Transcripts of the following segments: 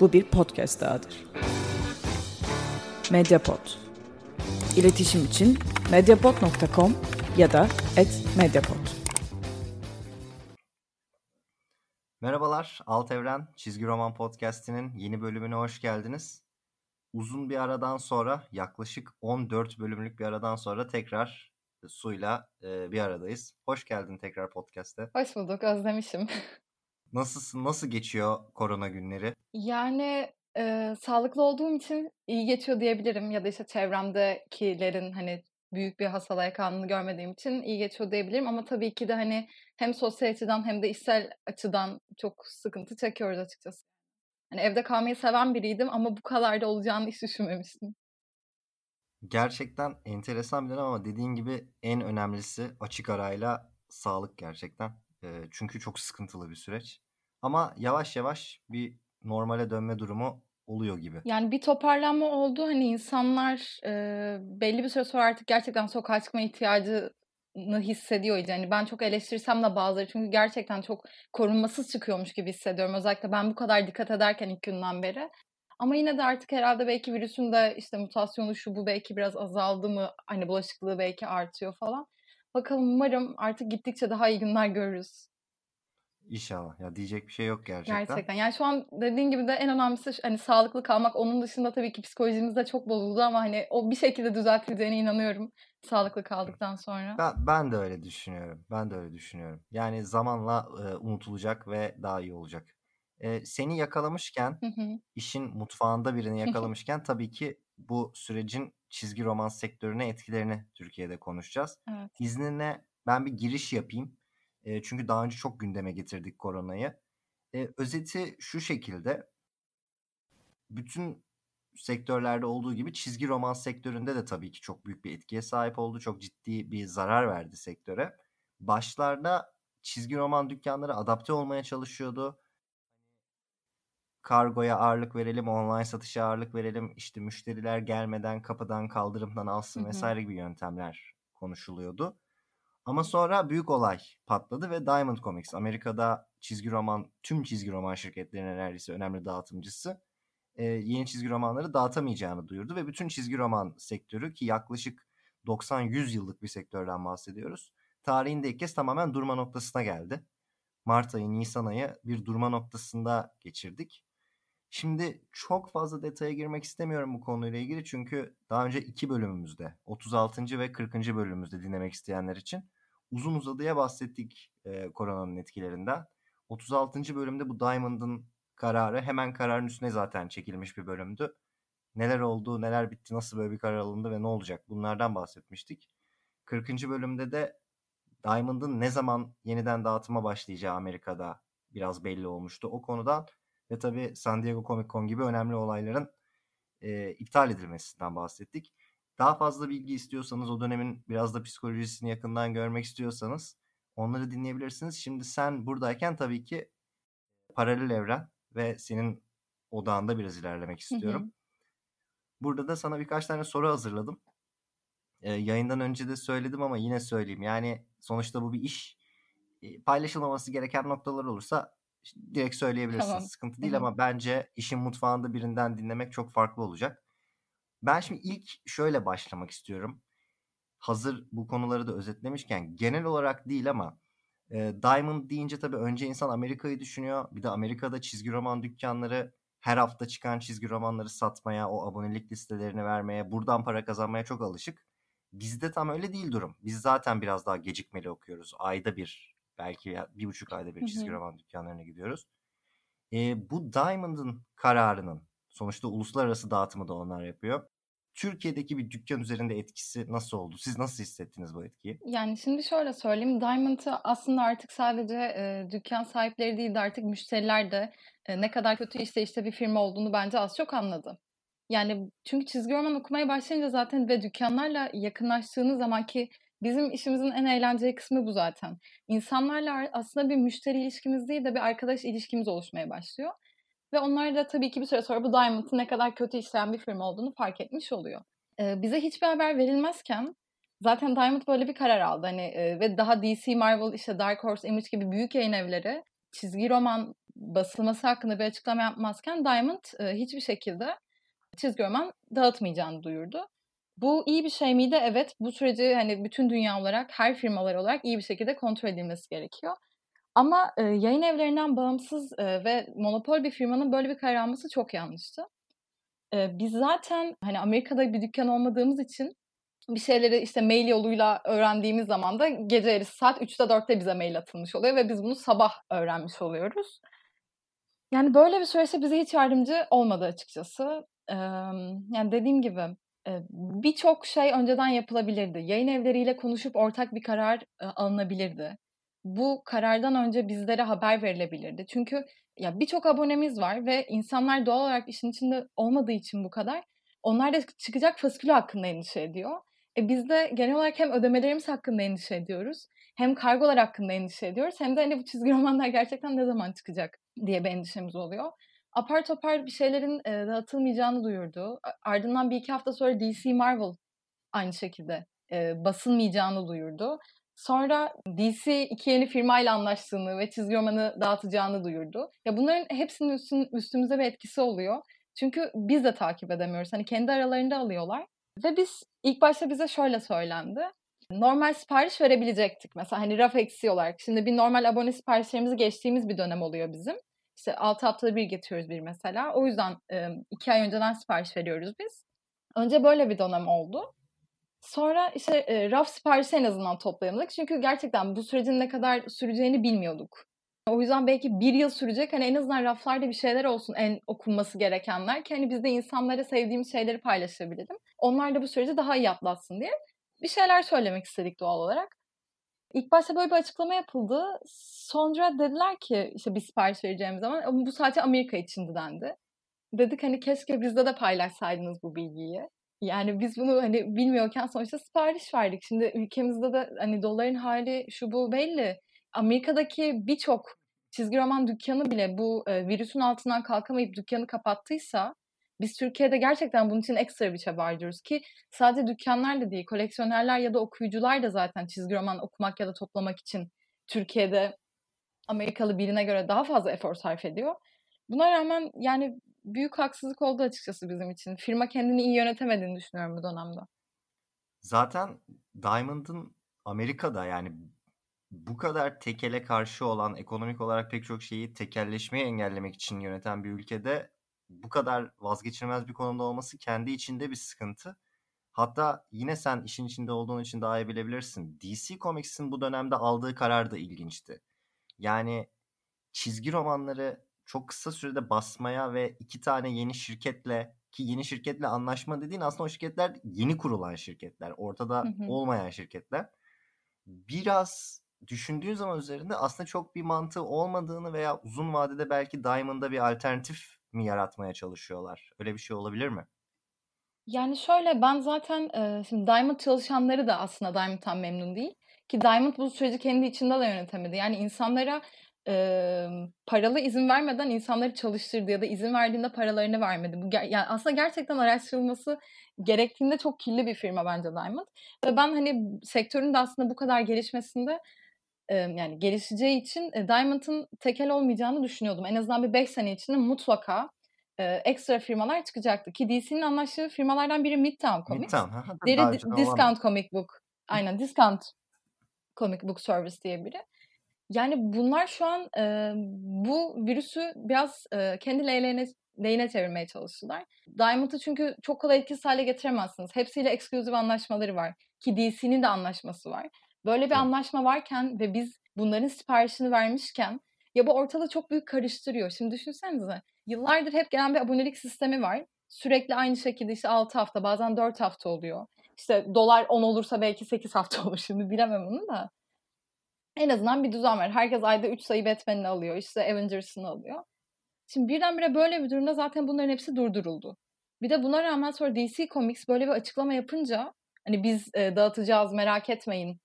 Bu bir podcast dahadır. Mediapod. İletişim için mediapod.com ya da @mediapod. Merhabalar, Alt Evren Çizgi Roman Podcast'inin yeni bölümüne hoş geldiniz. Uzun bir aradan sonra, yaklaşık 14 bölümlük bir aradan sonra tekrar Su'yla e, bir aradayız. Hoş geldin tekrar podcast'e. Hoş bulduk, özlemişim. Nasılsın, nasıl geçiyor korona günleri? Yani e, sağlıklı olduğum için iyi geçiyor diyebilirim ya da işte çevremdekilerin hani büyük bir hastalığa yakalandığını görmediğim için iyi geçiyor diyebilirim ama tabii ki de hani hem sosyal açıdan hem de işsel açıdan çok sıkıntı çekiyoruz açıkçası. Hani evde kalmayı seven biriydim ama bu kadar da olacağını hiç düşünmemiştim. Gerçekten enteresan bir dönem ama dediğin gibi en önemlisi açık arayla sağlık gerçekten. E, çünkü çok sıkıntılı bir süreç. Ama yavaş yavaş bir normale dönme durumu oluyor gibi. Yani bir toparlanma oldu. Hani insanlar e, belli bir süre sonra artık gerçekten sokağa çıkma ihtiyacını hissediyor. Yani ben çok eleştirsem de bazıları çünkü gerçekten çok korunmasız çıkıyormuş gibi hissediyorum. Özellikle ben bu kadar dikkat ederken ilk günden beri. Ama yine de artık herhalde belki virüsün de işte mutasyonu şu bu belki biraz azaldı mı? Hani bulaşıklığı belki artıyor falan. Bakalım umarım artık gittikçe daha iyi günler görürüz. İnşallah. Ya diyecek bir şey yok gerçekten. Gerçekten. Yani şu an dediğin gibi de en önemlisi hani sağlıklı kalmak. Onun dışında tabii ki psikolojimiz de çok bozuldu ama hani o bir şekilde düzeltileceğine inanıyorum sağlıklı kaldıktan sonra. Ben, ben de öyle düşünüyorum. Ben de öyle düşünüyorum. Yani zamanla e, unutulacak ve daha iyi olacak. E, seni yakalamışken, Hı hı. işin mutfağında birini yakalamışken tabii ki bu sürecin çizgi roman sektörüne etkilerini Türkiye'de konuşacağız. Evet. İzninle ben bir giriş yapayım. E, çünkü daha önce çok gündeme getirdik koronayı. E, özeti şu şekilde. Bütün sektörlerde olduğu gibi çizgi roman sektöründe de tabii ki çok büyük bir etkiye sahip oldu. Çok ciddi bir zarar verdi sektöre. Başlarda çizgi roman dükkanları adapte olmaya çalışıyordu. Kargoya ağırlık verelim, online satışa ağırlık verelim, işte müşteriler gelmeden kapıdan kaldırımdan alsın vesaire gibi yöntemler konuşuluyordu. Ama sonra büyük olay patladı ve Diamond Comics Amerika'da çizgi roman tüm çizgi roman şirketlerinin neredeyse önemli dağıtımcısı e, yeni çizgi romanları dağıtamayacağını duyurdu ve bütün çizgi roman sektörü ki yaklaşık 90-100 yıllık bir sektörden bahsediyoruz. Tarihinde ilk kez tamamen durma noktasına geldi. Mart ayı, Nisan ayı bir durma noktasında geçirdik. Şimdi çok fazla detaya girmek istemiyorum bu konuyla ilgili çünkü daha önce iki bölümümüzde 36. ve 40. bölümümüzde dinlemek isteyenler için uzun uzadıya bahsettik e, koronanın etkilerinden. 36. bölümde bu Diamond'ın kararı hemen kararın üstüne zaten çekilmiş bir bölümdü. Neler oldu, neler bitti, nasıl böyle bir karar alındı ve ne olacak bunlardan bahsetmiştik. 40. bölümde de Diamond'ın ne zaman yeniden dağıtıma başlayacağı Amerika'da biraz belli olmuştu. O konudan ve tabii San Diego Comic Con gibi önemli olayların e, iptal edilmesinden bahsettik. Daha fazla bilgi istiyorsanız o dönemin biraz da psikolojisini yakından görmek istiyorsanız onları dinleyebilirsiniz. Şimdi sen buradayken tabii ki paralel evren ve senin odağında biraz ilerlemek istiyorum. Hı hı. Burada da sana birkaç tane soru hazırladım. E, yayından önce de söyledim ama yine söyleyeyim. Yani sonuçta bu bir iş. E, paylaşılmaması gereken noktalar olursa direkt söyleyebilirsin. Tamam. Sıkıntı değil ama bence işin mutfağında birinden dinlemek çok farklı olacak. Ben şimdi ilk şöyle başlamak istiyorum. Hazır bu konuları da özetlemişken genel olarak değil ama e, Diamond deyince tabii önce insan Amerika'yı düşünüyor. Bir de Amerika'da çizgi roman dükkanları her hafta çıkan çizgi romanları satmaya, o abonelik listelerini vermeye, buradan para kazanmaya çok alışık. Bizde tam öyle değil durum. Biz zaten biraz daha gecikmeli okuyoruz. Ayda bir, belki bir buçuk ayda bir Hı çizgi hı. roman dükkanlarına gidiyoruz. E, bu Diamond'ın kararının sonuçta uluslararası dağıtımı da onlar yapıyor. Türkiye'deki bir dükkan üzerinde etkisi nasıl oldu? Siz nasıl hissettiniz bu etkiyi? Yani şimdi şöyle söyleyeyim. Diamond'ı aslında artık sadece e, dükkan sahipleri değil de artık müşteriler de e, ne kadar kötü işte işte bir firma olduğunu bence az çok anladı. Yani çünkü çizgi roman okumaya başlayınca zaten ve dükkanlarla yakınlaştığınız zaman ki bizim işimizin en eğlenceli kısmı bu zaten. İnsanlarla aslında bir müşteri ilişkimiz değil de bir arkadaş ilişkimiz oluşmaya başlıyor. Ve onlar da tabii ki bir süre sonra bu Diamond'ın ne kadar kötü işleyen bir firma olduğunu fark etmiş oluyor. Ee, bize hiçbir haber verilmezken zaten Diamond böyle bir karar aldı. Hani e, ve daha DC, Marvel, işte Dark Horse, Image gibi büyük yayın evleri çizgi roman basılması hakkında bir açıklama yapmazken Diamond e, hiçbir şekilde çizgi roman dağıtmayacağını duyurdu. Bu iyi bir şey miydi? Evet. Bu süreci hani bütün dünya olarak, her firmalar olarak iyi bir şekilde kontrol edilmesi gerekiyor. Ama e, yayın evlerinden bağımsız e, ve monopol bir firmanın böyle bir karar alması çok yanlıştı. E, biz zaten hani Amerika'da bir dükkan olmadığımız için bir şeyleri işte mail yoluyla öğrendiğimiz zaman da gece yarısı saat 3'te 4'te bize mail atılmış oluyor ve biz bunu sabah öğrenmiş oluyoruz. Yani böyle bir süreçte bize hiç yardımcı olmadı açıkçası. Ee, yani dediğim gibi birçok şey önceden yapılabilirdi. Yayın evleriyle konuşup ortak bir karar alınabilirdi. Bu karardan önce bizlere haber verilebilirdi. Çünkü ya birçok abonemiz var ve insanlar doğal olarak işin içinde olmadığı için bu kadar onlar da çıkacak faskülü hakkında endişe ediyor. E biz de genel olarak hem ödemelerimiz hakkında endişe ediyoruz. Hem kargolar hakkında endişe ediyoruz. Hem de hani bu çizgi romanlar gerçekten ne zaman çıkacak diye bir endişemiz oluyor. Apar topar bir şeylerin e, dağıtılmayacağını duyurdu. Ardından bir iki hafta sonra DC Marvel aynı şekilde e, basılmayacağını duyurdu. Sonra DC iki yeni firmayla anlaştığını ve çizgi romanı dağıtacağını duyurdu. Ya bunların hepsinin üstün, üstümüze bir etkisi oluyor. Çünkü biz de takip edemiyoruz. Hani kendi aralarında alıyorlar. Ve biz ilk başta bize şöyle söylendi. Normal sipariş verebilecektik. Mesela hani raf eksiği olarak. Şimdi bir normal abone siparişlerimizi geçtiğimiz bir dönem oluyor bizim. İşte 6 haftada bir getiriyoruz bir mesela. O yüzden 2 ay önceden sipariş veriyoruz biz. Önce böyle bir dönem oldu. Sonra işte e, raf siparişi en azından toplayamadık. Çünkü gerçekten bu sürecin ne kadar süreceğini bilmiyorduk. O yüzden belki bir yıl sürecek. Hani en azından raflarda bir şeyler olsun en okunması gerekenler. Ki hani biz de insanlara sevdiğimiz şeyleri paylaşabilelim. Onlar da bu süreci daha iyi atlatsın diye bir şeyler söylemek istedik doğal olarak. İlk başta böyle bir açıklama yapıldı. Sonra dediler ki işte bir sipariş vereceğimiz zaman bu sadece Amerika içindi dendi. Dedik hani keşke bizde de paylaşsaydınız bu bilgiyi. Yani biz bunu hani bilmiyorken sonuçta sipariş verdik. Şimdi ülkemizde de hani doların hali şu bu belli. Amerika'daki birçok çizgi roman dükkanı bile bu virüsün altından kalkamayıp dükkanı kapattıysa biz Türkiye'de gerçekten bunun için ekstra bir çaba harcıyoruz ki sadece dükkanlar da değil, koleksiyonerler ya da okuyucular da zaten çizgi roman okumak ya da toplamak için Türkiye'de Amerikalı birine göre daha fazla efor sarf ediyor. Buna rağmen yani büyük haksızlık oldu açıkçası bizim için. Firma kendini iyi yönetemediğini düşünüyorum bu dönemde. Zaten Diamond'ın Amerika'da yani bu kadar tekele karşı olan ekonomik olarak pek çok şeyi tekelleşmeyi engellemek için yöneten bir ülkede bu kadar vazgeçilmez bir konumda olması kendi içinde bir sıkıntı. Hatta yine sen işin içinde olduğun için daha iyi bilebilirsin. DC Comics'in bu dönemde aldığı karar da ilginçti. Yani çizgi romanları çok kısa sürede basmaya ve iki tane yeni şirketle ki yeni şirketle anlaşma dediğin aslında o şirketler yeni kurulan şirketler. Ortada hı hı. olmayan şirketler. Biraz düşündüğün zaman üzerinde aslında çok bir mantığı olmadığını veya uzun vadede belki Diamond'a bir alternatif mi yaratmaya çalışıyorlar? Öyle bir şey olabilir mi? Yani şöyle ben zaten e, şimdi Diamond çalışanları da aslında Diamond'tan memnun değil. Ki Diamond bu süreci kendi içinde de yönetemedi. Yani insanlara e, paralı izin vermeden insanları çalıştırdı ya da izin verdiğinde paralarını vermedi. Bu yani aslında gerçekten araştırılması gerektiğinde çok kirli bir firma bence Diamond. Ve ben hani sektörün de aslında bu kadar gelişmesinde yani gelişeceği için Diamond'ın tekel olmayacağını düşünüyordum. En azından bir 5 sene içinde mutlaka ekstra firmalar çıkacaktı. Ki DC'nin anlaştığı firmalardan biri Midtown Comics. Midtown. Diğeri Discount Comic Book. Aynen Discount Comic Book Service diye biri. Yani bunlar şu an e, bu virüsü biraz e, kendi lehine, lehine çevirmeye çalıştılar. Diamond'ı çünkü çok kolay etkisiz hale getiremezsiniz. Hepsiyle eksklusif anlaşmaları var. Ki DC'nin de anlaşması var. Böyle bir anlaşma varken ve biz bunların siparişini vermişken ya bu ortalığı çok büyük karıştırıyor. Şimdi düşünsenize yıllardır hep gelen bir abonelik sistemi var. Sürekli aynı şekilde işte 6 hafta bazen 4 hafta oluyor. İşte dolar 10 olursa belki 8 hafta olur şimdi bilemem onu da. En azından bir düzen var. Herkes ayda 3 sayı Batman'ini alıyor. işte Avengers'ını alıyor. Şimdi birdenbire böyle bir durumda zaten bunların hepsi durduruldu. Bir de buna rağmen sonra DC Comics böyle bir açıklama yapınca hani biz e, dağıtacağız merak etmeyin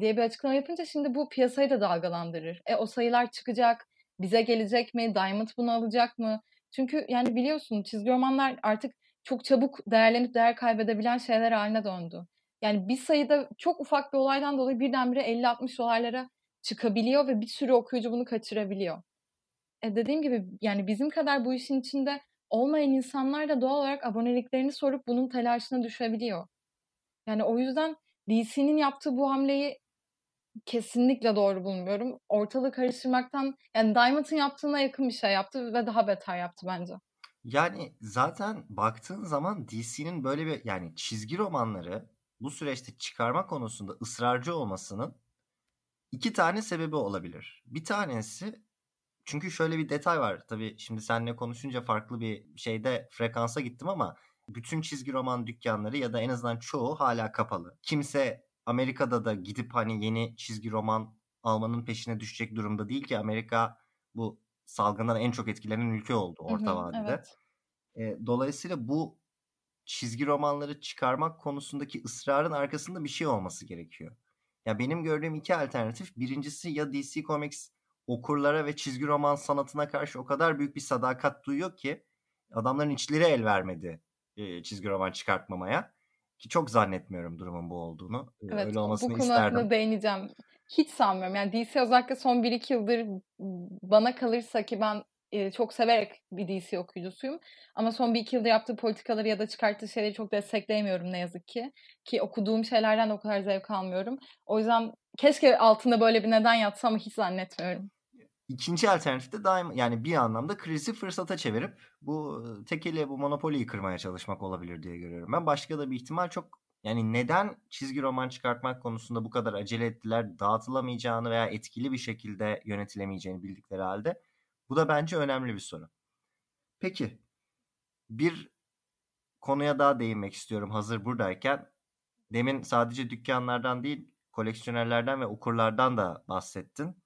diye bir açıklama yapınca şimdi bu piyasayı da dalgalandırır. E o sayılar çıkacak, bize gelecek mi, Diamond bunu alacak mı? Çünkü yani biliyorsun çizgi romanlar artık çok çabuk değerlenip değer kaybedebilen şeyler haline döndü. Yani bir sayıda çok ufak bir olaydan dolayı birdenbire 50-60 dolarlara çıkabiliyor ve bir sürü okuyucu bunu kaçırabiliyor. e, dediğim gibi yani bizim kadar bu işin içinde olmayan insanlar da doğal olarak aboneliklerini sorup bunun telaşına düşebiliyor. Yani o yüzden DC'nin yaptığı bu hamleyi kesinlikle doğru bulmuyorum. Ortalığı karıştırmaktan yani Diamond'ın yaptığına yakın bir şey yaptı ve daha beter yaptı bence. Yani zaten baktığın zaman DC'nin böyle bir yani çizgi romanları bu süreçte çıkarma konusunda ısrarcı olmasının iki tane sebebi olabilir. Bir tanesi çünkü şöyle bir detay var. Tabii şimdi seninle konuşunca farklı bir şeyde frekansa gittim ama bütün çizgi roman dükkanları ya da en azından çoğu hala kapalı. Kimse Amerika'da da gidip hani yeni çizgi roman almanın peşine düşecek durumda değil ki Amerika bu salgından en çok etkilenen ülke oldu orta hı hı, vadede. Evet. E, dolayısıyla bu çizgi romanları çıkarmak konusundaki ısrarın arkasında bir şey olması gerekiyor. Ya benim gördüğüm iki alternatif birincisi ya DC Comics okurlara ve çizgi roman sanatına karşı o kadar büyük bir sadakat duyuyor ki adamların içleri el vermedi e, çizgi roman çıkartmamaya. Ki çok zannetmiyorum durumun bu olduğunu. Evet, Öyle olmasını bu isterdim. değineceğim. Hiç sanmıyorum. Yani DC özellikle son 1-2 yıldır bana kalırsa ki ben e, çok severek bir DC okuyucusuyum. Ama son bir iki yılda yaptığı politikaları ya da çıkarttığı şeyleri çok destekleyemiyorum ne yazık ki. Ki okuduğum şeylerden de o kadar zevk almıyorum. O yüzden keşke altında böyle bir neden yatsa ama hiç zannetmiyorum. İkinci alternatif de daima yani bir anlamda krizi fırsata çevirip bu tekeli bu monopoliyi kırmaya çalışmak olabilir diye görüyorum. Ben başka da bir ihtimal çok yani neden çizgi roman çıkartmak konusunda bu kadar acele ettiler dağıtılamayacağını veya etkili bir şekilde yönetilemeyeceğini bildikleri halde bu da bence önemli bir soru. Peki bir konuya daha değinmek istiyorum hazır buradayken. Demin sadece dükkanlardan değil koleksiyonerlerden ve okurlardan da bahsettin.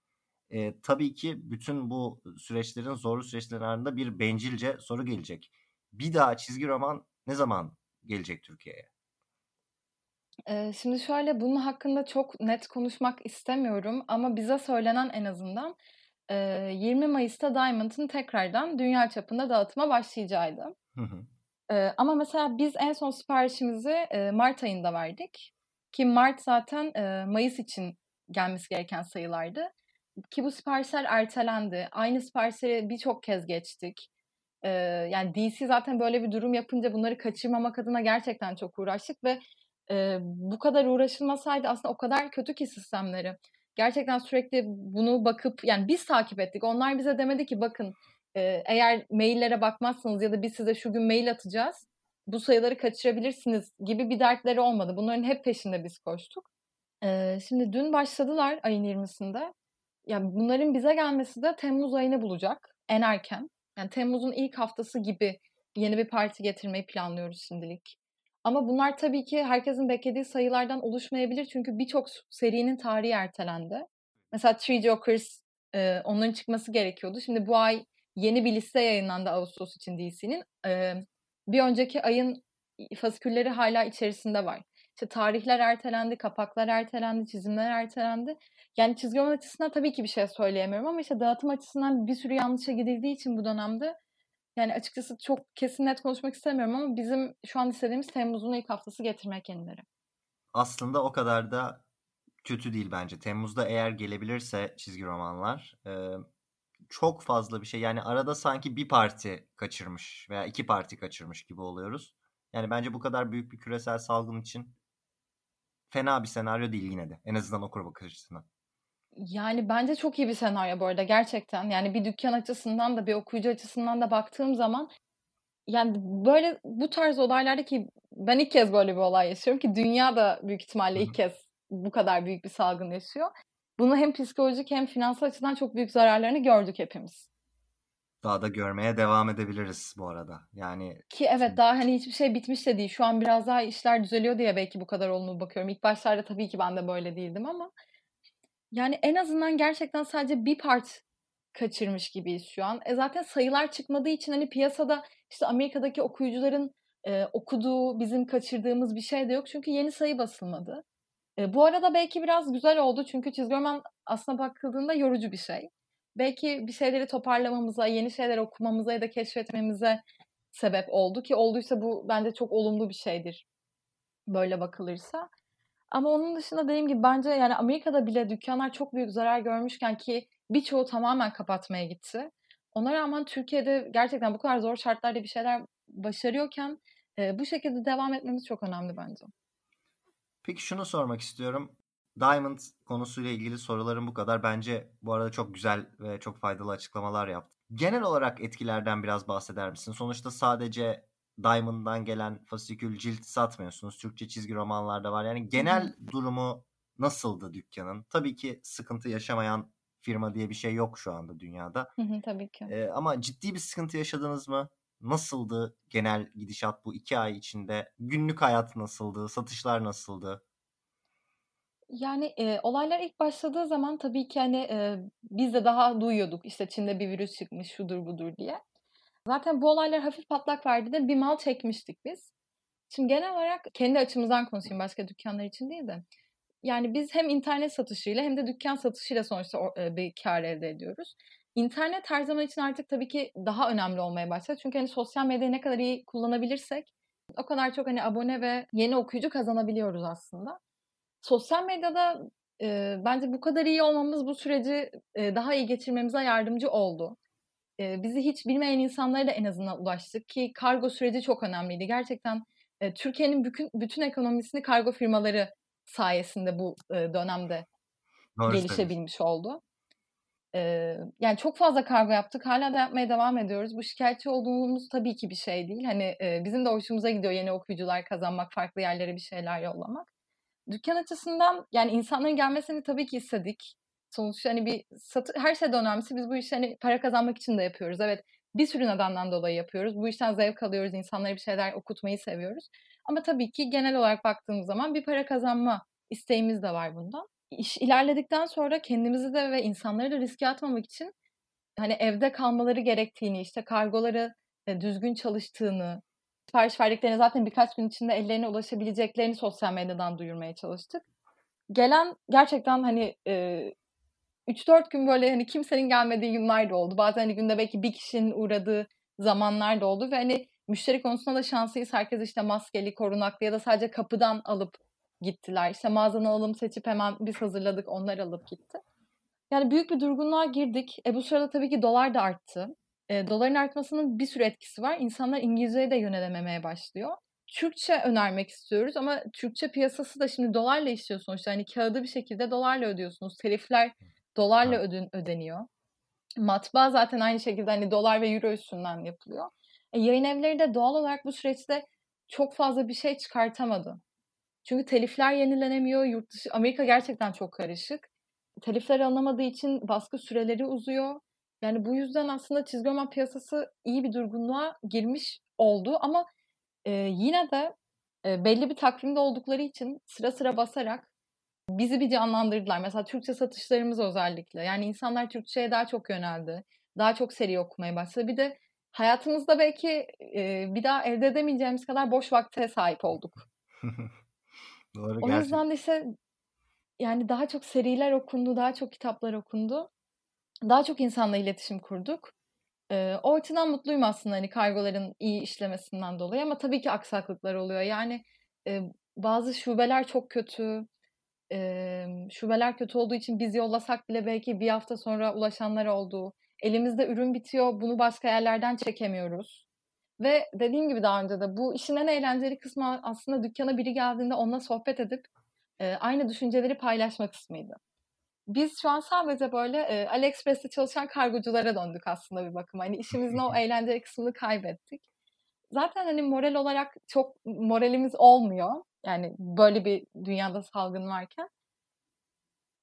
E, tabii ki bütün bu süreçlerin zorlu süreçlerin ardında bir bencilce soru gelecek. Bir daha çizgi roman ne zaman gelecek Türkiye'ye? Ee, şimdi şöyle bunun hakkında çok net konuşmak istemiyorum ama bize söylenen en azından 20 Mayıs'ta Diamond'ın tekrardan dünya çapında dağıtıma başlayacağıydı. Hı hı. Ama mesela biz en son siparişimizi Mart ayında verdik. Ki Mart zaten Mayıs için gelmesi gereken sayılardı. Ki bu siparişler ertelendi. Aynı siparişleri birçok kez geçtik. Yani DC zaten böyle bir durum yapınca bunları kaçırmamak adına gerçekten çok uğraştık ve bu kadar uğraşılmasaydı aslında o kadar kötü ki sistemleri gerçekten sürekli bunu bakıp yani biz takip ettik. Onlar bize demedi ki bakın e, eğer maillere bakmazsanız ya da biz size şu gün mail atacağız bu sayıları kaçırabilirsiniz gibi bir dertleri olmadı. Bunların hep peşinde biz koştuk. E, şimdi dün başladılar ayın 20'sinde. Yani bunların bize gelmesi de Temmuz ayını bulacak en erken. Yani Temmuz'un ilk haftası gibi yeni bir parti getirmeyi planlıyoruz şimdilik. Ama bunlar tabii ki herkesin beklediği sayılardan oluşmayabilir. Çünkü birçok serinin tarihi ertelendi. Mesela Three Jokers e, onların çıkması gerekiyordu. Şimdi bu ay yeni bir liste yayınlandı Ağustos için DC'nin. E, bir önceki ayın fasikülleri hala içerisinde var. İşte tarihler ertelendi, kapaklar ertelendi, çizimler ertelendi. Yani çizgi roman açısından tabii ki bir şey söyleyemiyorum ama işte dağıtım açısından bir sürü yanlışa gidildiği için bu dönemde yani açıkçası çok kesin net konuşmak istemiyorum ama bizim şu an istediğimiz Temmuz'un ilk haftası getirmek yenileri. Aslında o kadar da kötü değil bence. Temmuz'da eğer gelebilirse çizgi romanlar çok fazla bir şey. Yani arada sanki bir parti kaçırmış veya iki parti kaçırmış gibi oluyoruz. Yani bence bu kadar büyük bir küresel salgın için fena bir senaryo değil yine de. En azından okur bakış açısından. Yani bence çok iyi bir senaryo bu arada gerçekten. Yani bir dükkan açısından da bir okuyucu açısından da baktığım zaman yani böyle bu tarz olaylarda ki ben ilk kez böyle bir olay yaşıyorum ki dünya da büyük ihtimalle ilk kez bu kadar büyük bir salgın yaşıyor. Bunu hem psikolojik hem finansal açıdan çok büyük zararlarını gördük hepimiz. Daha da görmeye devam edebiliriz bu arada. Yani ki evet daha hani hiçbir şey bitmiş de değil. Şu an biraz daha işler düzeliyor diye belki bu kadar olumlu bakıyorum. İlk başlarda tabii ki ben de böyle değildim ama yani en azından gerçekten sadece bir part kaçırmış gibiyiz şu an. E zaten sayılar çıkmadığı için hani piyasada işte Amerika'daki okuyucuların e, okuduğu, bizim kaçırdığımız bir şey de yok. Çünkü yeni sayı basılmadı. E, bu arada belki biraz güzel oldu çünkü çizgi roman aslında bakıldığında yorucu bir şey. Belki bir şeyleri toparlamamıza, yeni şeyler okumamıza ya da keşfetmemize sebep oldu ki olduysa bu bence çok olumlu bir şeydir böyle bakılırsa. Ama onun dışında dediğim gibi bence yani Amerika'da bile dükkanlar çok büyük zarar görmüşken ki birçoğu tamamen kapatmaya gitti. Ona rağmen Türkiye'de gerçekten bu kadar zor şartlarda bir şeyler başarıyorken e, bu şekilde devam etmemiz çok önemli bence. Peki şunu sormak istiyorum. Diamond konusuyla ilgili sorularım bu kadar. Bence bu arada çok güzel ve çok faydalı açıklamalar yaptın. Genel olarak etkilerden biraz bahseder misin? Sonuçta sadece Diamond'dan gelen fasikül cilt satmıyorsunuz. Türkçe çizgi romanlarda var. Yani genel durumu nasıldı dükkanın? Tabii ki sıkıntı yaşamayan firma diye bir şey yok şu anda dünyada. Tabii ki. Ee, ama ciddi bir sıkıntı yaşadınız mı? Nasıldı genel gidişat bu iki ay içinde? Günlük hayat nasıldı? Satışlar nasıldı? Yani, eee, olaylar ilk başladığı zaman tabii ki, hani, eee, biz de daha duyuyorduk, işte, Çin'de bir virüs çıkmış, şudur budur diye. Zaten bu olaylar hafif patlak verdiğinde bir mal çekmiştik biz. Şimdi genel olarak kendi açımızdan konuşayım, başka dükkanlar için değil de. Yani biz hem internet satışıyla hem de dükkan satışıyla sonuçta bir kâr elde ediyoruz. İnternet her zaman için artık tabii ki daha önemli olmaya başladı. Çünkü, hani, sosyal medyayı ne kadar iyi kullanabilirsek o kadar çok, hani, abone ve yeni okuyucu kazanabiliyoruz aslında. Sosyal medyada, eee, bence bu kadar iyi olmamız bu süreci, eee, daha iyi geçirmemize yardımcı oldu. Eee, bizi hiç bilmeyen insanlara da en azından ulaştık ki kargo süreci çok önemliydi. Gerçekten, eee, Türkiye'nin bükün bütün ekonomisini kargo firmaları sayesinde bu, eee, dönemde Doğru gelişebilmiş oldu. Eee, yani çok fazla kargo yaptık. Hala da yapmaya devam ediyoruz. Bu şikâyetçi olduğumuz tabii ki bir şey değil. Hani, eee, bizim de hoşumuza gidiyor yeni okuyucular kazanmak, farklı yerlere bir şeyler yollamak. Dükkan açısından yani insanların gelmesini tabii ki istedik. Sonuçta hani bir satı her şeyden önemlisi biz bu işi hani para kazanmak için de yapıyoruz. Evet bir sürü nedenden dolayı yapıyoruz. Bu işten zevk alıyoruz. insanlara bir şeyler okutmayı seviyoruz. Ama tabii ki genel olarak baktığımız zaman bir para kazanma isteğimiz de var bundan. İş ilerledikten sonra kendimizi de ve insanları da riske atmamak için hani evde kalmaları gerektiğini, işte kargoları e, düzgün çalıştığını, sipariş verdiklerine zaten birkaç gün içinde ellerine ulaşabileceklerini sosyal medyadan duyurmaya çalıştık. Gelen gerçekten hani e, 3-4 gün böyle hani kimsenin gelmediği günler de oldu. Bazen hani günde belki bir kişinin uğradığı zamanlar da oldu ve hani müşteri konusunda da şanslıyız. Herkes işte maskeli, korunaklı ya da sadece kapıdan alıp gittiler. İşte mağazadan alım seçip hemen biz hazırladık onlar alıp gitti. Yani büyük bir durgunluğa girdik. E bu sırada tabii ki dolar da arttı. E, doların artmasının bir sürü etkisi var. İnsanlar İngilizceye de yönelememeye başlıyor. Türkçe önermek istiyoruz ama Türkçe piyasası da şimdi dolarla işliyor sonuçta. Hani kağıdı bir şekilde dolarla ödüyorsunuz. Telifler dolarla öden, ödeniyor. Matbaa zaten aynı şekilde hani dolar ve euro üstünden yapılıyor. E, yayın evleri de doğal olarak bu süreçte çok fazla bir şey çıkartamadı. Çünkü telifler yenilenemiyor. Yurt dışı Amerika gerçekten çok karışık. Telifler alınamadığı için baskı süreleri uzuyor. Yani bu yüzden aslında çizgi roman piyasası iyi bir durgunluğa girmiş oldu ama e, yine de e, belli bir takvimde oldukları için sıra sıra basarak bizi bir canlandırdılar. Mesela Türkçe satışlarımız özellikle. Yani insanlar Türkçe'ye daha çok yöneldi. Daha çok seri okumaya başladı. Bir de hayatımızda belki e, bir daha elde edemeyeceğimiz kadar boş vakte sahip olduk. Doğru, o yüzden de işte yani daha çok seriler okundu, daha çok kitaplar okundu daha çok insanla iletişim kurduk. Ee, o açıdan mutluyum aslında hani kargoların iyi işlemesinden dolayı ama tabii ki aksaklıklar oluyor. Yani e, bazı şubeler çok kötü. E, şubeler kötü olduğu için biz yollasak bile belki bir hafta sonra ulaşanlar oldu. Elimizde ürün bitiyor, bunu başka yerlerden çekemiyoruz. Ve dediğim gibi daha önce de bu işin en eğlenceli kısmı aslında dükkana biri geldiğinde onunla sohbet edip e, aynı düşünceleri paylaşma kısmıydı biz şu an sadece böyle e, AliExpress'te çalışan kargoculara döndük aslında bir bakıma. Hani işimizin o eğlenceli kısmını kaybettik. Zaten hani moral olarak çok moralimiz olmuyor. Yani böyle bir dünyada salgın varken.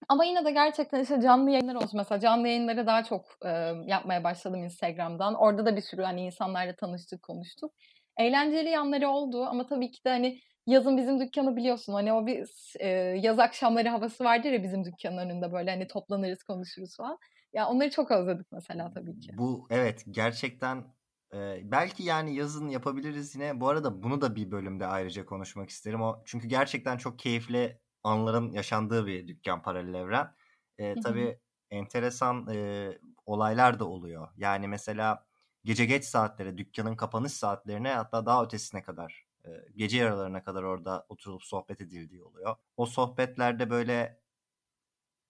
Ama yine de gerçekten işte canlı yayınlar olsun. Mesela canlı yayınları daha çok e, yapmaya başladım Instagram'dan. Orada da bir sürü hani insanlarla tanıştık, konuştuk. Eğlenceli yanları oldu ama tabii ki de hani yazın bizim dükkanı biliyorsun. Hani o bir e, yaz akşamları havası vardır ya bizim dükkanın önünde böyle hani toplanırız konuşuruz falan. Ya onları çok özledik mesela tabii ki. Bu evet gerçekten e, belki yani yazın yapabiliriz yine. Bu arada bunu da bir bölümde ayrıca konuşmak isterim. O çünkü gerçekten çok keyifli anların yaşandığı bir dükkan paralel evren. E, tabii enteresan e, olaylar da oluyor. Yani mesela gece geç saatlere, dükkanın kapanış saatlerine hatta daha ötesine kadar gece yaralarına kadar orada oturulup sohbet edildiği oluyor. O sohbetlerde böyle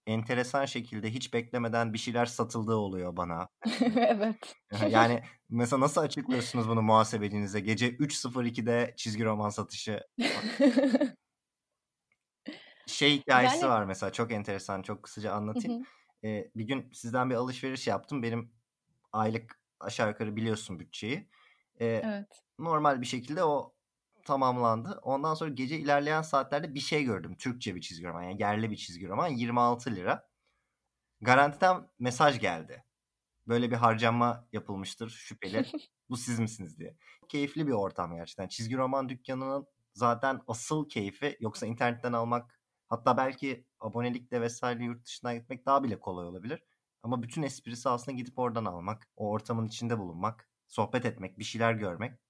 enteresan şekilde hiç beklemeden bir şeyler satıldığı oluyor bana. Evet. Yani mesela nasıl açıklıyorsunuz bunu muhasebecinize? Gece 3.02'de çizgi roman satışı. Şey hikayesi Yani var mesela çok enteresan çok kısaca Hı anlatayım. hı. Ee, bir gün sizden bir alışveriş yaptım. Benim aylık aşağı yukarı biliyorsun bütçeyi. Ee, Evet. normal bir şekilde o tamamlandı. Ondan sonra gece ilerleyen saatlerde bir şey gördüm. Türkçe bir çizgi roman yani yerli bir çizgi roman 26 lira. Garantiden mesaj geldi. Böyle bir harcama yapılmıştır şüpheli. Bu siz misiniz diye. Keyifli bir ortam gerçekten. Çizgi roman dükkanının zaten asıl keyfi yoksa internetten almak hatta belki abonelikle vesaire yurt dışına gitmek daha bile kolay olabilir. Ama bütün esprisi aslında gidip oradan almak, o ortamın içinde bulunmak, sohbet etmek, bir şeyler görmek.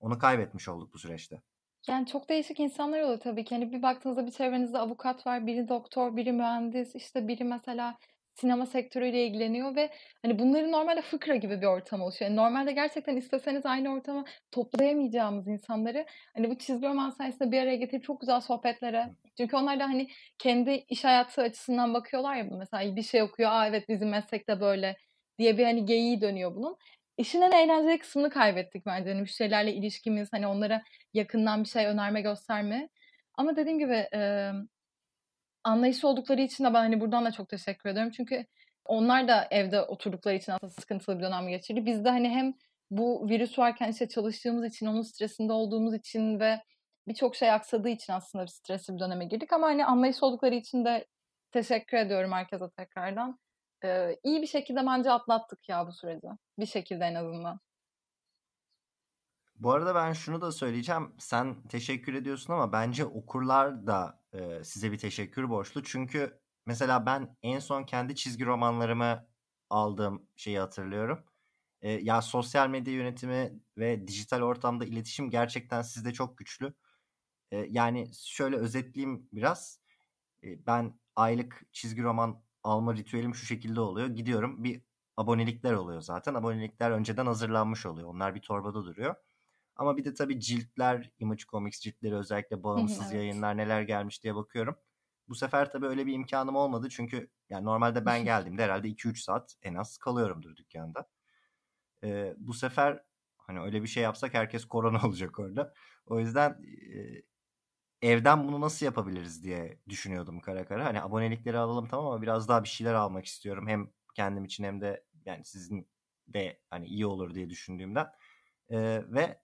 Onu kaybetmiş olduk bu süreçte. Yani çok değişik insanlar oluyor tabii ki. Hani bir baktığınızda bir çevrenizde avukat var, biri doktor, biri mühendis, işte biri mesela sinema sektörüyle ilgileniyor ve hani bunların normalde fıkra gibi bir ortam oluşuyor. Yani normalde gerçekten isteseniz aynı ortama toplayamayacağımız insanları hani bu çizgi roman sayesinde bir araya getirip çok güzel sohbetlere. Çünkü onlar da hani kendi iş hayatı açısından bakıyorlar ya mesela bir şey okuyor. Aa evet bizim meslekte böyle diye bir hani geyiği dönüyor bunun. İşin en eğlenceli kısmını kaybettik bence. Hani müşterilerle ilişkimiz, hani onlara yakından bir şey önerme gösterme. Ama dediğim gibi e, anlayışlı oldukları için de ben hani buradan da çok teşekkür ediyorum. Çünkü onlar da evde oturdukları için aslında sıkıntılı bir dönem geçirdi. Biz de hani hem bu virüs varken işte çalıştığımız için, onun stresinde olduğumuz için ve birçok şey aksadığı için aslında bir stresli bir döneme girdik. Ama hani anlayışlı oldukları için de teşekkür ediyorum herkese tekrardan. Ee, iyi bir şekilde bence atlattık ya bu süreci. Bir şekilde en azından. Bu arada ben şunu da söyleyeceğim. Sen teşekkür ediyorsun ama bence okurlar da e, size bir teşekkür borçlu. Çünkü mesela ben en son kendi çizgi romanlarımı aldığım şeyi hatırlıyorum. E, ya sosyal medya yönetimi ve dijital ortamda iletişim gerçekten sizde çok güçlü. E, yani şöyle özetleyeyim biraz. E, ben aylık çizgi roman alma ritüelim şu şekilde oluyor. Gidiyorum bir abonelikler oluyor zaten. Abonelikler önceden hazırlanmış oluyor. Onlar bir torbada duruyor. Ama bir de tabii ciltler, Image Comics ciltleri özellikle bağımsız evet. yayınlar neler gelmiş diye bakıyorum. Bu sefer tabii öyle bir imkanım olmadı çünkü yani normalde ben geldiğimde herhalde 2-3 saat en az kalıyorumdur dükkanda. Ee, bu sefer hani öyle bir şey yapsak herkes korona olacak orada. O yüzden e, evden bunu nasıl yapabiliriz diye düşünüyordum kara kara. Hani abonelikleri alalım tamam ama biraz daha bir şeyler almak istiyorum. Hem kendim için hem de yani sizin de hani iyi olur diye düşündüğümden. Ee, ve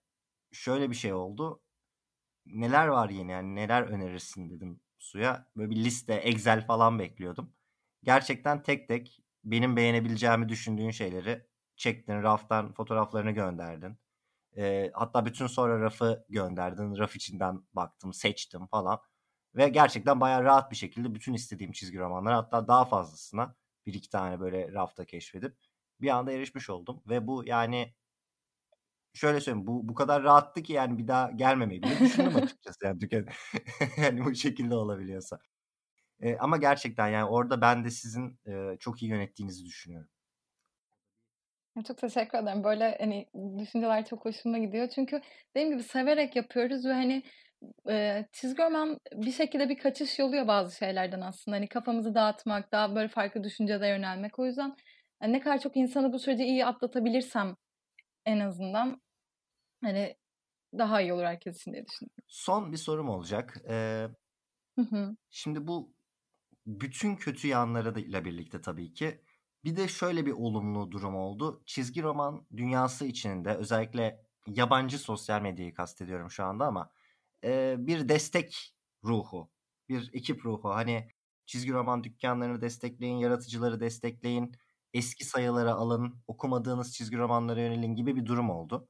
şöyle bir şey oldu. Neler var yeni yani neler önerirsin dedim suya. Böyle bir liste Excel falan bekliyordum. Gerçekten tek tek benim beğenebileceğimi düşündüğün şeyleri çektin, raftan fotoğraflarını gönderdin. E, hatta bütün sonra rafı gönderdin. Raf içinden baktım, seçtim falan. Ve gerçekten bayağı rahat bir şekilde bütün istediğim çizgi romanları hatta daha fazlasına bir iki tane böyle rafta keşfedip bir anda erişmiş oldum. Ve bu yani şöyle söyleyeyim bu bu kadar rahattı ki yani bir daha gelmemeyi bile düşündüm açıkçası yani dükkan yani bu şekilde olabiliyorsa. E, ama gerçekten yani orada ben de sizin e, çok iyi yönettiğinizi düşünüyorum. Çok teşekkür ederim. Böyle hani düşünceler çok hoşuma gidiyor. Çünkü dediğim gibi severek yapıyoruz ve hani e, çizgi roman bir şekilde bir kaçış yolu ya bazı şeylerden aslında. Hani kafamızı dağıtmak, daha böyle farklı düşüncelere yönelmek. O yüzden yani ne kadar çok insanı bu süreci iyi atlatabilirsem en azından hani daha iyi olur herkes için diye düşünüyorum. Son bir sorum olacak. Ee, şimdi bu bütün kötü yanları da ile birlikte tabii ki bir de şöyle bir olumlu durum oldu. Çizgi roman dünyası içinde özellikle yabancı sosyal medyayı kastediyorum şu anda ama e, bir destek ruhu, bir ekip ruhu. Hani çizgi roman dükkanlarını destekleyin, yaratıcıları destekleyin, eski sayıları alın, okumadığınız çizgi romanlara yönelin gibi bir durum oldu.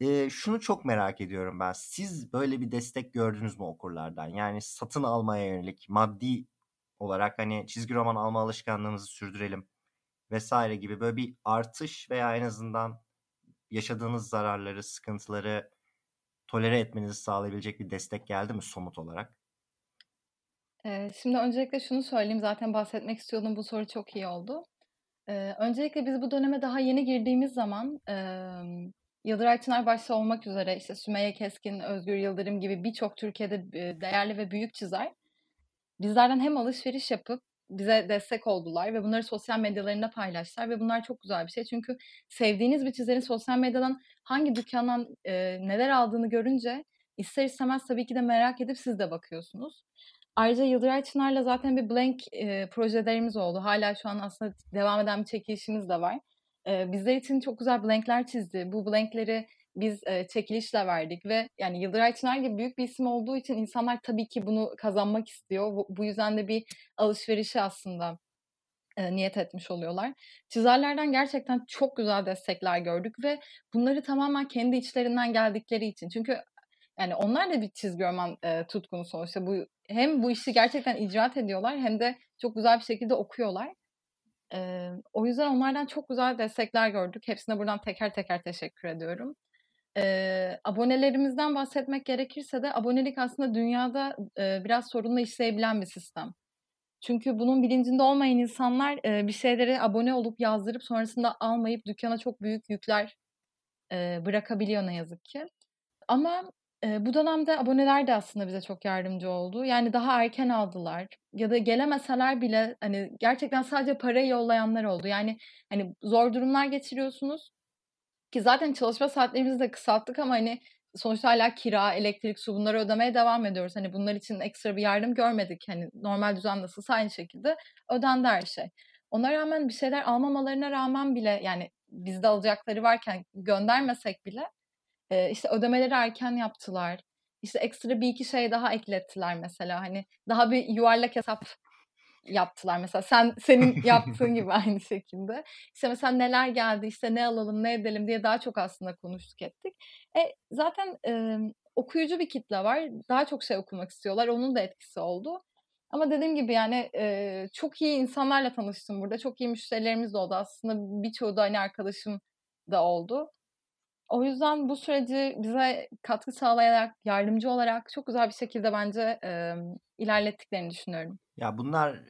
E, şunu çok merak ediyorum ben. Siz böyle bir destek gördünüz mü okurlardan? Yani satın almaya yönelik maddi olarak hani çizgi roman alma alışkanlığımızı sürdürelim vesaire gibi böyle bir artış veya en azından yaşadığınız zararları, sıkıntıları tolere etmenizi sağlayabilecek bir destek geldi mi somut olarak? Şimdi öncelikle şunu söyleyeyim. Zaten bahsetmek istiyordum. Bu soru çok iyi oldu. Öncelikle biz bu döneme daha yeni girdiğimiz zaman e, Yıldıray Çınar başta olmak üzere işte Sümeyye Keskin, Özgür Yıldırım gibi birçok Türkiye'de değerli ve büyük çizer bizlerden hem alışveriş yapıp bize destek oldular ve bunları sosyal medyalarında paylaştılar ve bunlar çok güzel bir şey. Çünkü sevdiğiniz bir çizerin sosyal medyadan hangi dükkandan e, neler aldığını görünce ister istemez tabii ki de merak edip siz de bakıyorsunuz. Ayrıca Yıldıray Çınar'la zaten bir blank e, projelerimiz oldu. Hala şu an aslında devam eden bir çekilişimiz de var. E, bizler için çok güzel blankler çizdi. Bu blankleri biz e, çekilişle verdik ve yani Yıldıray Çınar gibi büyük bir isim olduğu için insanlar tabii ki bunu kazanmak istiyor. Bu, bu yüzden de bir alışverişi aslında e, niyet etmiş oluyorlar. Çizerlerden gerçekten çok güzel destekler gördük ve bunları tamamen kendi içlerinden geldikleri için. Çünkü yani onlar da bir çizgi roman e, tutkunu sonuçta. Bu hem bu işi gerçekten icraat ediyorlar hem de çok güzel bir şekilde okuyorlar. E, o yüzden onlardan çok güzel destekler gördük. Hepsine buradan teker teker teşekkür ediyorum. E, abonelerimizden bahsetmek gerekirse de abonelik aslında dünyada e, biraz sorunla işleyebilen bir sistem. Çünkü bunun bilincinde olmayan insanlar e, bir şeylere abone olup yazdırıp sonrasında almayıp dükkana çok büyük yükler e, bırakabiliyor ne yazık ki. Ama e, bu dönemde aboneler de aslında bize çok yardımcı oldu. Yani daha erken aldılar ya da gelemeseler bile hani gerçekten sadece parayı yollayanlar oldu. Yani hani zor durumlar geçiriyorsunuz ki zaten çalışma saatlerimizi de kısalttık ama hani sonuçta hala kira, elektrik, su bunları ödemeye devam ediyoruz. Hani bunlar için ekstra bir yardım görmedik. Hani normal düzen nasılsa aynı şekilde ödendi her şey. Ona rağmen bir şeyler almamalarına rağmen bile yani bizde alacakları varken göndermesek bile e, işte ödemeleri erken yaptılar. İşte ekstra bir iki şey daha eklettiler mesela. Hani daha bir yuvarlak hesap yaptılar mesela sen senin yaptığın gibi aynı şekilde. İşte mesela neler geldi işte ne alalım ne edelim diye daha çok aslında konuştuk ettik. E, zaten e, okuyucu bir kitle var. Daha çok şey okumak istiyorlar. Onun da etkisi oldu. Ama dediğim gibi yani e, çok iyi insanlarla tanıştım burada. Çok iyi müşterilerimiz de oldu. Aslında birçoğu da hani arkadaşım da oldu. O yüzden bu süreci bize katkı sağlayarak, yardımcı olarak çok güzel bir şekilde bence e, ilerlettiklerini düşünüyorum. Ya bunlar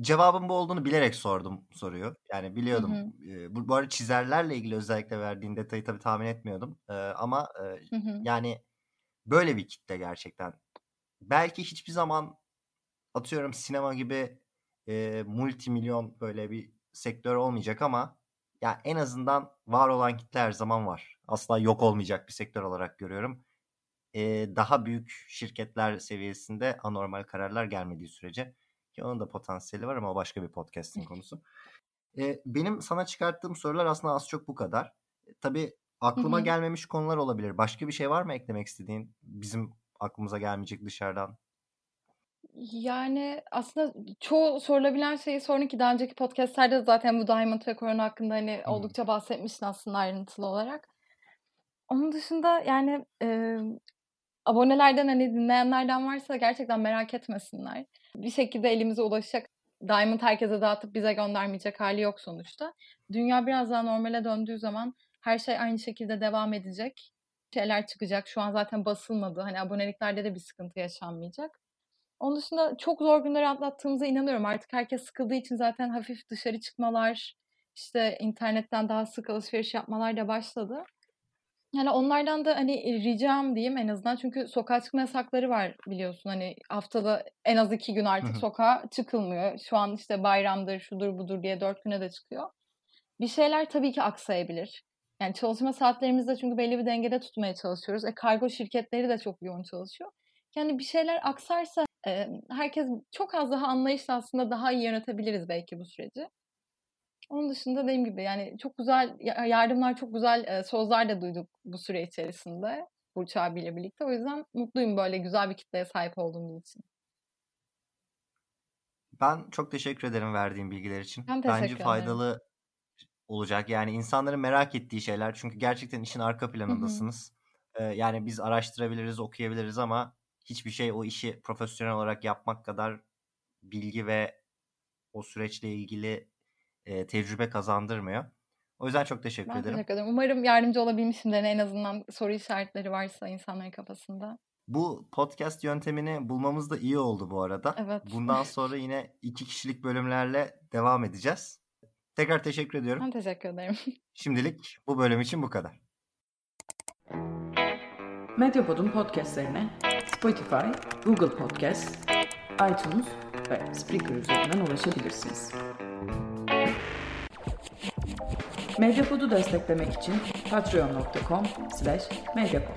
cevabın bu olduğunu bilerek sordum soruyu. Yani biliyordum. Hı hı. bu, bu arada çizerlerle ilgili özellikle verdiğin detayı tabii tahmin etmiyordum. E, ama e, hı hı. yani böyle bir kitle gerçekten. Belki hiçbir zaman atıyorum sinema gibi e, multimilyon böyle bir sektör olmayacak ama ya en azından var olan kitle her zaman var. Asla yok olmayacak bir sektör olarak görüyorum. Ee, daha büyük şirketler seviyesinde anormal kararlar gelmediği sürece ki onun da potansiyeli var ama o başka bir podcast'in konusu. Ee, benim sana çıkarttığım sorular aslında az çok bu kadar. E, tabii aklıma gelmemiş konular olabilir. Başka bir şey var mı eklemek istediğin bizim aklımıza gelmeyecek dışarıdan? Yani aslında çoğu sorulabilen şeyi sorun ki daha önceki podcastlerde zaten bu Diamond ve Corona hakkında hani hmm. oldukça bahsetmiştin aslında ayrıntılı olarak. Onun dışında yani e, abonelerden hani dinleyenlerden varsa gerçekten merak etmesinler. Bir şekilde elimize ulaşacak Diamond herkese dağıtıp bize göndermeyecek hali yok sonuçta. Dünya biraz daha normale döndüğü zaman her şey aynı şekilde devam edecek. Şeyler çıkacak. Şu an zaten basılmadı. Hani aboneliklerde de bir sıkıntı yaşanmayacak. Onun dışında çok zor günleri atlattığımıza inanıyorum. Artık herkes sıkıldığı için zaten hafif dışarı çıkmalar, işte internetten daha sık alışveriş yapmalar da başladı. Yani onlardan da hani ricam diyeyim en azından çünkü sokağa çıkma yasakları var biliyorsun hani haftada en az iki gün artık sokağa çıkılmıyor. Şu an işte bayramdır şudur budur diye dört güne de çıkıyor. Bir şeyler tabii ki aksayabilir. Yani çalışma saatlerimizde çünkü belli bir dengede tutmaya çalışıyoruz. E kargo şirketleri de çok yoğun çalışıyor. Yani bir şeyler aksarsa e, herkes çok az daha anlayışla aslında daha iyi yönetebiliriz belki bu süreci. Onun dışında dediğim gibi yani çok güzel yardımlar, çok güzel e, sözler de duyduk bu süre içerisinde Burç abiyle birlikte. O yüzden mutluyum böyle güzel bir kitleye sahip olduğumuz için. Ben çok teşekkür ederim verdiğin bilgiler için. Ben teşekkür Bence faydalı ederim. olacak. Yani insanların merak ettiği şeyler. Çünkü gerçekten işin arka planındasınız. Ee, yani biz araştırabiliriz, okuyabiliriz ama hiçbir şey o işi profesyonel olarak yapmak kadar bilgi ve o süreçle ilgili e, tecrübe kazandırmıyor. O yüzden çok teşekkür ben ederim. teşekkür ederim. Umarım yardımcı olabilmişimdir en azından soru işaretleri varsa insanların kafasında. Bu podcast yöntemini bulmamız da iyi oldu bu arada. Evet. Bundan sonra yine iki kişilik bölümlerle devam edeceğiz. Tekrar teşekkür ediyorum. Ben teşekkür ederim. Şimdilik bu bölüm için bu kadar. Medyapod'un podcastlerine Spotify, Google Podcast, iTunes ve Spreaker üzerinden ulaşabilirsiniz. Medyapod'u desteklemek için patreon.com slash medyapod.